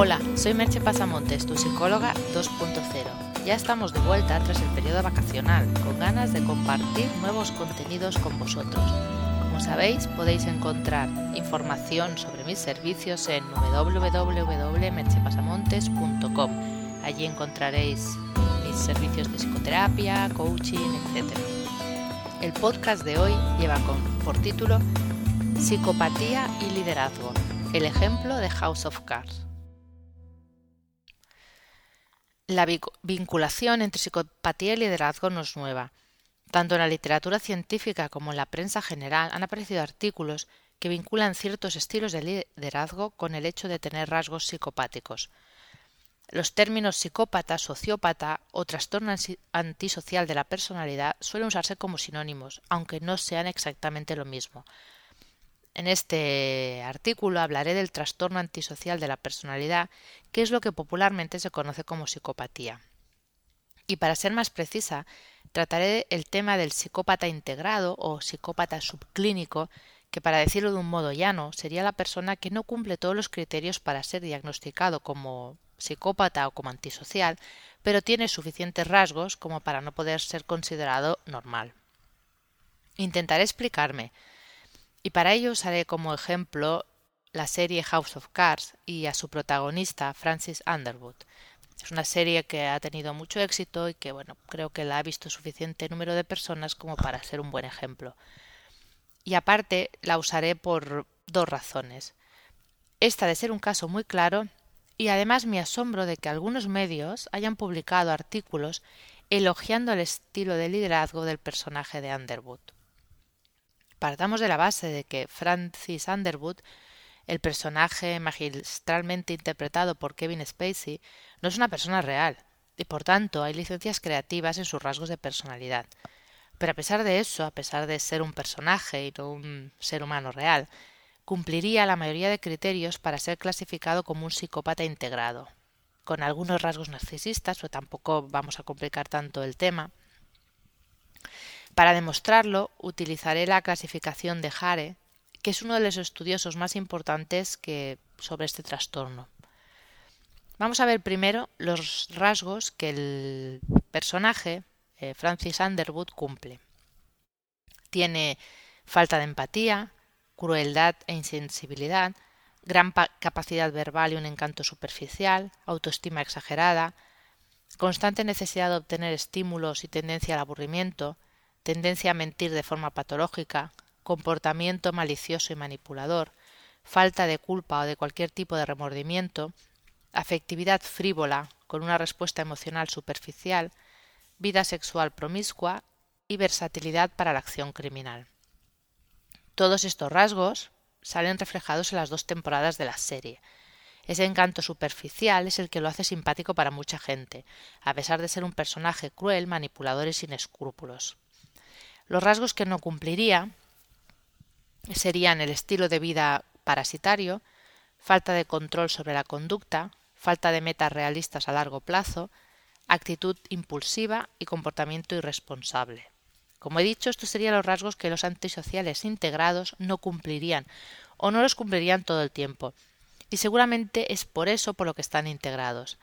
Hola, soy Merche Pasamontes, tu psicóloga 2.0. Ya estamos de vuelta tras el periodo vacacional, con ganas de compartir nuevos contenidos con vosotros. Como sabéis, podéis encontrar información sobre mis servicios en www.merchepasamontes.com. Allí encontraréis mis servicios de psicoterapia, coaching, etc. El podcast de hoy lleva por título Psicopatía y liderazgo, el ejemplo de House of Cards. La vinculación entre psicopatía y liderazgo no es nueva. Tanto en la literatura científica como en la prensa general han aparecido artículos que vinculan ciertos estilos de liderazgo con el hecho de tener rasgos psicopáticos. Los términos psicópata, sociópata o trastorno antisocial de la personalidad suelen usarse como sinónimos, aunque no sean exactamente lo mismo. En este artículo hablaré del trastorno antisocial de la personalidad, que es lo que popularmente se conoce como psicopatía. Y para ser más precisa, trataré el tema del psicópata integrado o psicópata subclínico, que para decirlo de un modo llano sería la persona que no cumple todos los criterios para ser diagnosticado como psicópata o como antisocial, pero tiene suficientes rasgos como para no poder ser considerado normal. Intentaré explicarme, y para ello usaré como ejemplo la serie House of Cards y a su protagonista Francis Underwood. Es una serie que ha tenido mucho éxito y que bueno, creo que la ha visto suficiente número de personas como para ser un buen ejemplo. Y aparte la usaré por dos razones. Esta de ser un caso muy claro y además mi asombro de que algunos medios hayan publicado artículos elogiando el estilo de liderazgo del personaje de Underwood. Partamos de la base de que Francis Underwood, el personaje magistralmente interpretado por Kevin Spacey, no es una persona real, y por tanto hay licencias creativas en sus rasgos de personalidad. Pero a pesar de eso, a pesar de ser un personaje y no un ser humano real, cumpliría la mayoría de criterios para ser clasificado como un psicópata integrado, con algunos rasgos narcisistas, pero tampoco vamos a complicar tanto el tema, para demostrarlo, utilizaré la clasificación de Hare, que es uno de los estudiosos más importantes que sobre este trastorno. Vamos a ver primero los rasgos que el personaje, eh, Francis Underwood, cumple. Tiene falta de empatía, crueldad e insensibilidad, gran capacidad verbal y un encanto superficial, autoestima exagerada, constante necesidad de obtener estímulos y tendencia al aburrimiento, tendencia a mentir de forma patológica, comportamiento malicioso y manipulador, falta de culpa o de cualquier tipo de remordimiento, afectividad frívola con una respuesta emocional superficial, vida sexual promiscua y versatilidad para la acción criminal. Todos estos rasgos salen reflejados en las dos temporadas de la serie. Ese encanto superficial es el que lo hace simpático para mucha gente, a pesar de ser un personaje cruel, manipulador y sin escrúpulos. Los rasgos que no cumpliría serían el estilo de vida parasitario, falta de control sobre la conducta, falta de metas realistas a largo plazo, actitud impulsiva y comportamiento irresponsable. Como he dicho, estos serían los rasgos que los antisociales integrados no cumplirían o no los cumplirían todo el tiempo. Y seguramente es por eso por lo que están integrados.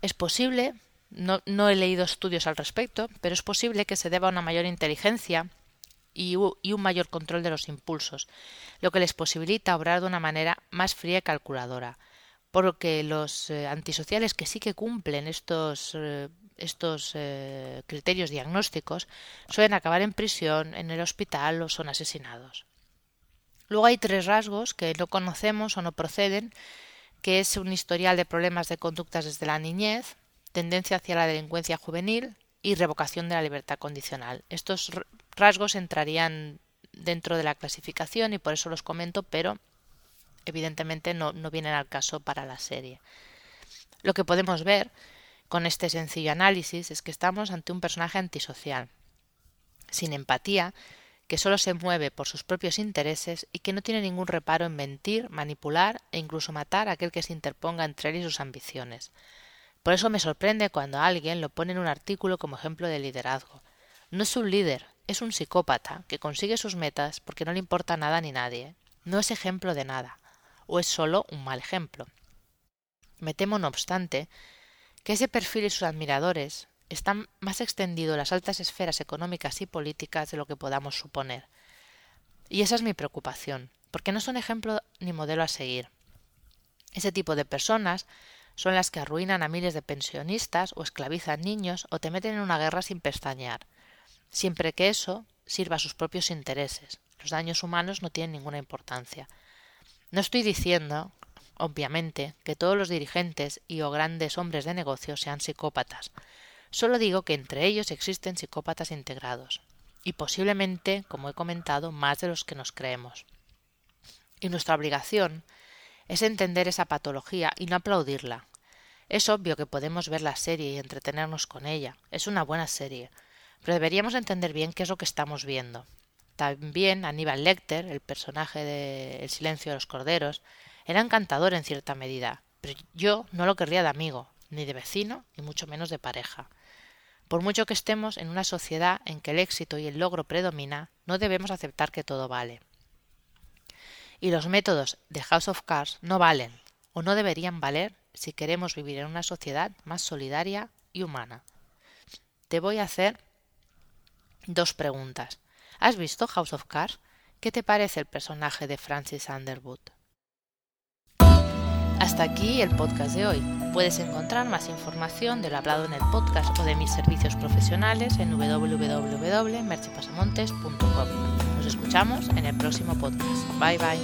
Es posible no, he leído estudios al respecto, pero es posible que se deba a una mayor inteligencia y, un mayor control de los impulsos, lo que les posibilita obrar de una manera más fría y calculadora. Porque los eh, antisociales que sí que cumplen estos, eh, estos eh, criterios diagnósticos suelen acabar en prisión, en el hospital o son asesinados. Luego hay tres rasgos que no conocemos o no proceden, que es un historial de problemas de conductas desde la niñez, tendencia hacia la delincuencia juvenil y revocación de la libertad condicional. Estos rasgos entrarían dentro de la clasificación y por eso los comento, pero evidentemente no, no vienen al caso para la serie. Lo que podemos ver con este sencillo análisis es que estamos ante un personaje antisocial, sin empatía, que solo se mueve por sus propios intereses y que no tiene ningún reparo en mentir, manipular e incluso matar a aquel que se interponga entre él y sus ambiciones. Por eso me sorprende cuando alguien lo pone en un artículo como ejemplo de liderazgo. No es un líder, es un psicópata que consigue sus metas porque no le importa nada ni nadie. No es ejemplo de nada, o es solo un mal ejemplo. Me temo, no obstante, que ese perfil y sus admiradores están más extendidos en las altas esferas económicas y políticas de lo que podamos suponer. Y esa es mi preocupación, porque no son ejemplo ni modelo a seguir. Ese tipo de personas son las que arruinan a miles de pensionistas o esclavizan niños o te meten en una guerra sin pestañear, siempre que eso sirva a sus propios intereses. Los daños humanos no tienen ninguna importancia. No estoy diciendo, obviamente, que todos los dirigentes y o grandes hombres de negocio sean psicópatas. Solo digo que entre ellos existen psicópatas integrados, y posiblemente, como he comentado, más de los que nos creemos. Y nuestra obligación es entender esa patología y no aplaudirla. Es obvio que podemos ver la serie y entretenernos con ella. Es una buena serie. Pero deberíamos entender bien qué es lo que estamos viendo. También Aníbal Lecter, el personaje de El silencio de los corderos, era encantador en cierta medida, pero yo no lo querría de amigo, ni de vecino, ni mucho menos de pareja. Por mucho que estemos en una sociedad en que el éxito y el logro predomina, no debemos aceptar que todo vale y los métodos de House of Cards no valen o no deberían valer si queremos vivir en una sociedad más solidaria y humana. Te voy a hacer dos preguntas. ¿Has visto House of Cards? ¿Qué te parece el personaje de Francis Underwood? Hasta aquí el podcast de hoy. Puedes encontrar más información de lo hablado en el podcast o de mis servicios profesionales en www.merchipasamontes.com. Nos escuchamos en el próximo podcast. Bye bye.